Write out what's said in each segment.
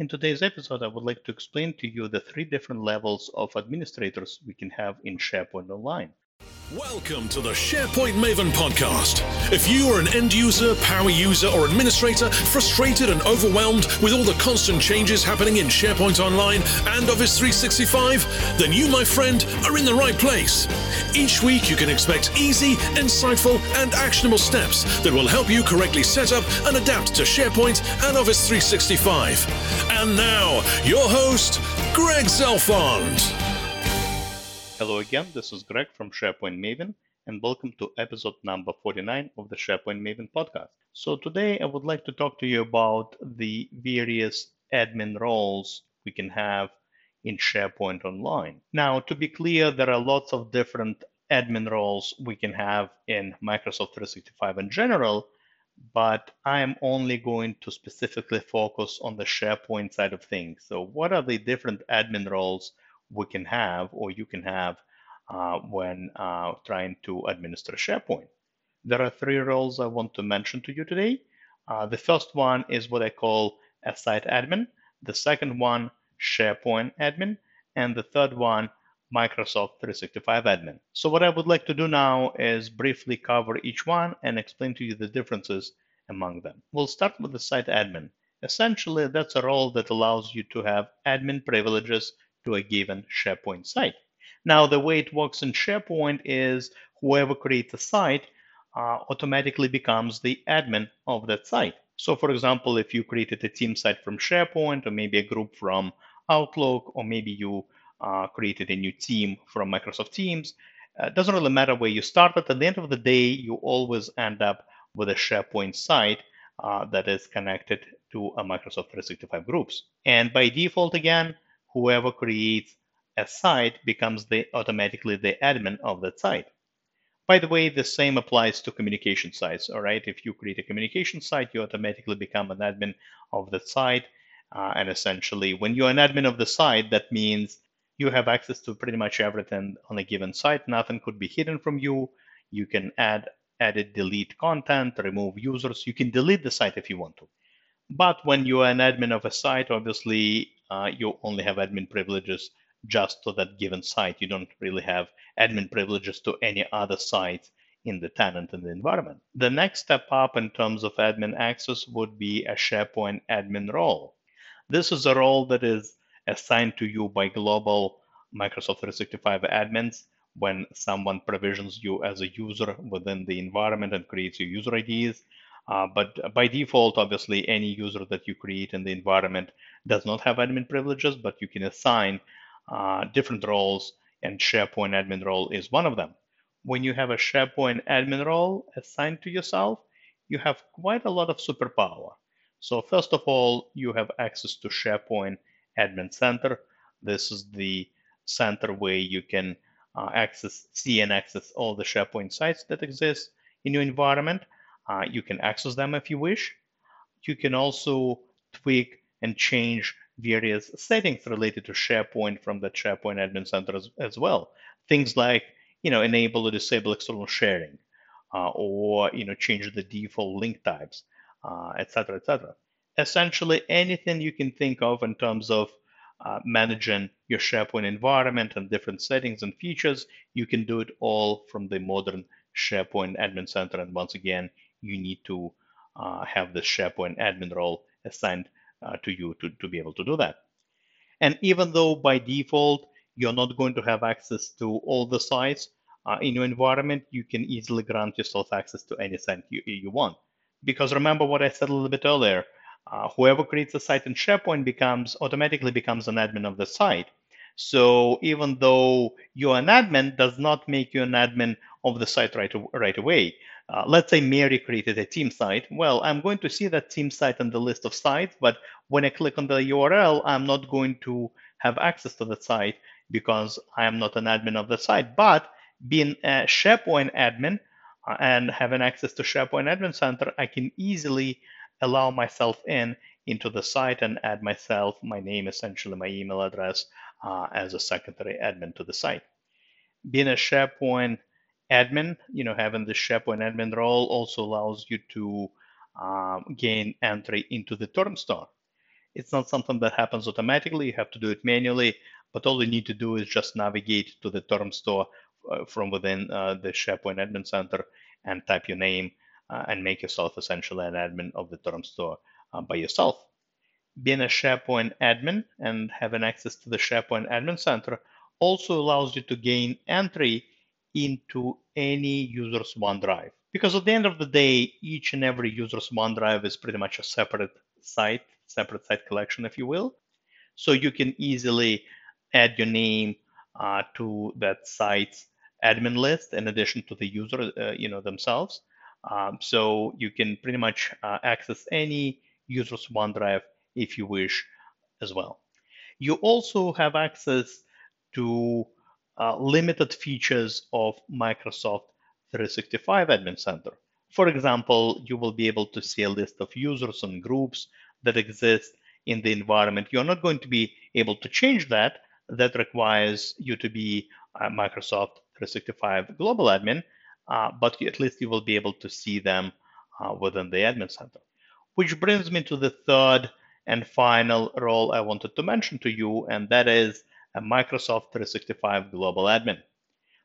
In today's episode, I would like to explain to you the three different levels of administrators we can have in SharePoint Online. Welcome to the SharePoint Maven podcast. If you are an end user, power user, or administrator frustrated and overwhelmed with all the constant changes happening in SharePoint Online and Office 365, then you, my friend, are in the right place. Each week, you can expect easy, insightful, and actionable steps that will help you correctly set up and adapt to SharePoint and Office 365. And now, your host, Greg Zelfond. Hello again, this is Greg from SharePoint Maven, and welcome to episode number 49 of the SharePoint Maven podcast. So, today I would like to talk to you about the various admin roles we can have in SharePoint Online. Now, to be clear, there are lots of different admin roles we can have in Microsoft 365 in general, but I am only going to specifically focus on the SharePoint side of things. So, what are the different admin roles? We can have or you can have uh, when uh, trying to administer SharePoint. There are three roles I want to mention to you today. Uh, the first one is what I call a site admin. The second one, SharePoint admin. And the third one, Microsoft 365 admin. So what I would like to do now is briefly cover each one and explain to you the differences among them. We'll start with the site admin. Essentially, that's a role that allows you to have admin privileges to a given SharePoint site. Now, the way it works in SharePoint is whoever creates a site uh, automatically becomes the admin of that site. So, for example, if you created a team site from SharePoint, or maybe a group from Outlook, or maybe you uh, created a new team from Microsoft Teams, uh, it doesn't really matter where you started. At the end of the day, you always end up with a SharePoint site uh, that is connected to a Microsoft 365 groups. And by default, again, whoever creates a site becomes the, automatically the admin of that site. By the way, the same applies to communication sites. All right, if you create a communication site, you automatically become an admin of the site. Uh, and essentially, when you're an admin of the site, that means you have access to pretty much everything on a given site. Nothing could be hidden from you. You can add, edit, delete content, remove users. You can delete the site if you want to. But when you are an admin of a site, obviously uh, you only have admin privileges just to that given site. You don't really have admin privileges to any other site in the tenant and the environment. The next step up in terms of admin access would be a SharePoint admin role. This is a role that is assigned to you by global Microsoft 365 admins when someone provisions you as a user within the environment and creates your user IDs. Uh, but by default, obviously, any user that you create in the environment does not have admin privileges, but you can assign uh, different roles, and SharePoint admin role is one of them. When you have a SharePoint admin role assigned to yourself, you have quite a lot of superpower. So first of all, you have access to SharePoint Admin Center. This is the center where you can uh, access, see and access all the SharePoint sites that exist in your environment. Uh, you can access them if you wish. You can also tweak and change various settings related to SharePoint from the SharePoint Admin Center as, as well. Things like, you know, enable or disable external sharing, uh, or you know, change the default link types, etc., uh, etc. Et Essentially, anything you can think of in terms of uh, managing your SharePoint environment and different settings and features, you can do it all from the modern SharePoint Admin Center. And once again, you need to uh, have the SharePoint admin role assigned uh, to you to, to be able to do that. And even though by default you're not going to have access to all the sites uh, in your environment, you can easily grant yourself access to any site you, you want. Because remember what I said a little bit earlier, uh, whoever creates a site in SharePoint becomes automatically becomes an admin of the site. So even though you're an admin, does not make you an admin of the site right, right away. Uh, let's say Mary created a team site. Well, I'm going to see that team site on the list of sites, but when I click on the URL, I'm not going to have access to the site because I am not an admin of the site. But being a SharePoint admin uh, and having access to SharePoint Admin Center, I can easily allow myself in into the site and add myself, my name, essentially my email address, uh, as a secondary admin to the site. Being a SharePoint admin, you know, having the SharePoint admin role also allows you to um, gain entry into the term store. It's not something that happens automatically. You have to do it manually, but all you need to do is just navigate to the term store uh, from within uh, the SharePoint Admin Center and type your name uh, and make yourself essentially an admin of the term store uh, by yourself. Being a SharePoint admin and having access to the SharePoint Admin Center also allows you to gain entry into any user's OneDrive. Because at the end of the day, each and every user's OneDrive is pretty much a separate site, separate site collection, if you will. So you can easily add your name uh, to that site's admin list in addition to the user, uh, you know, themselves. Um, so you can pretty much uh, access any user's OneDrive if you wish as well. You also have access to uh, limited features of Microsoft 365 Admin Center. For example, you will be able to see a list of users and groups that exist in the environment. You're not going to be able to change that. That requires you to be a Microsoft 365 Global Admin, uh, but at least you will be able to see them uh, within the Admin Center. Which brings me to the third and final role I wanted to mention to you, and that is a Microsoft 365 Global Admin.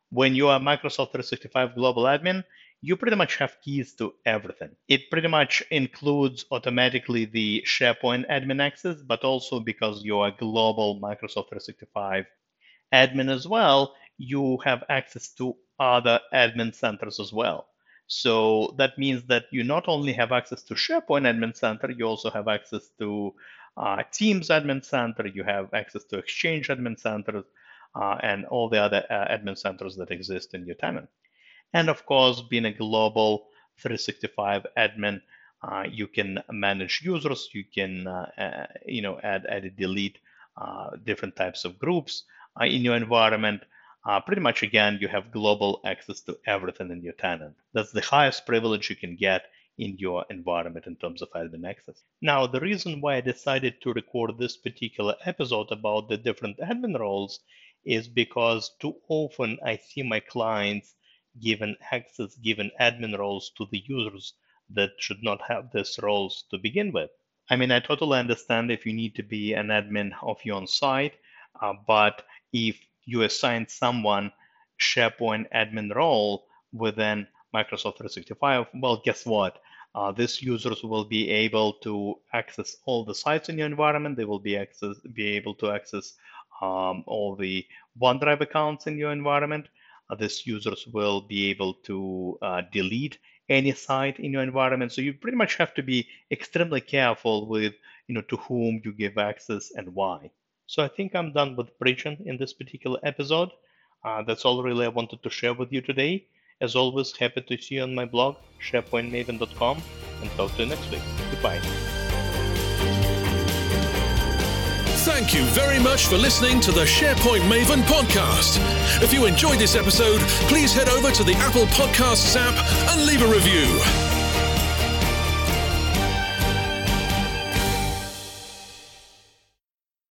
When you are Microsoft 365 Global Admin, you pretty much have keys to everything. It pretty much includes automatically the SharePoint admin access, but also because you're a global Microsoft 365 admin as well, you have access to other admin centers as well. So that means that you not only have access to SharePoint Admin Center, you also have access to Teams Admin Center, you have access to Exchange Admin centers, uh, and all the other uh, admin centers that exist in your tenant. And of course, being a global 365 admin, uh, you can manage users, you can uh, uh, you know add, add, delete different types of groups in your environment. pretty much again, you have global access to everything in your tenant. That's the highest privilege you can get in your environment in terms of admin access. Now, the reason why I decided to record this particular episode about the different admin roles is because too often I see my clients given access, given admin roles to the users that should not have these roles to begin with. I mean, I totally understand if you need to be an admin of your own site, uh, but if you assign someone SharePoint admin role within Microsoft 365, well, guess what? Uh, these users will be able to access all the sites in your environment. They will be access be able to access um, all the OneDrive accounts in your environment. Uh, these users will be able to uh, delete any site in your environment. So you pretty much have to be extremely careful with, you know, to whom you give access and why. So I think I'm done with bridging in this particular episode. Uh, that's all really I wanted to share with you today. As always, happy to see you on my blog, sharepointmaven.com, and talk to you next week. Goodbye. Thank you very much for listening to the SharePoint Maven podcast. If you enjoyed this episode, please head over to the Apple Podcasts app and leave a review.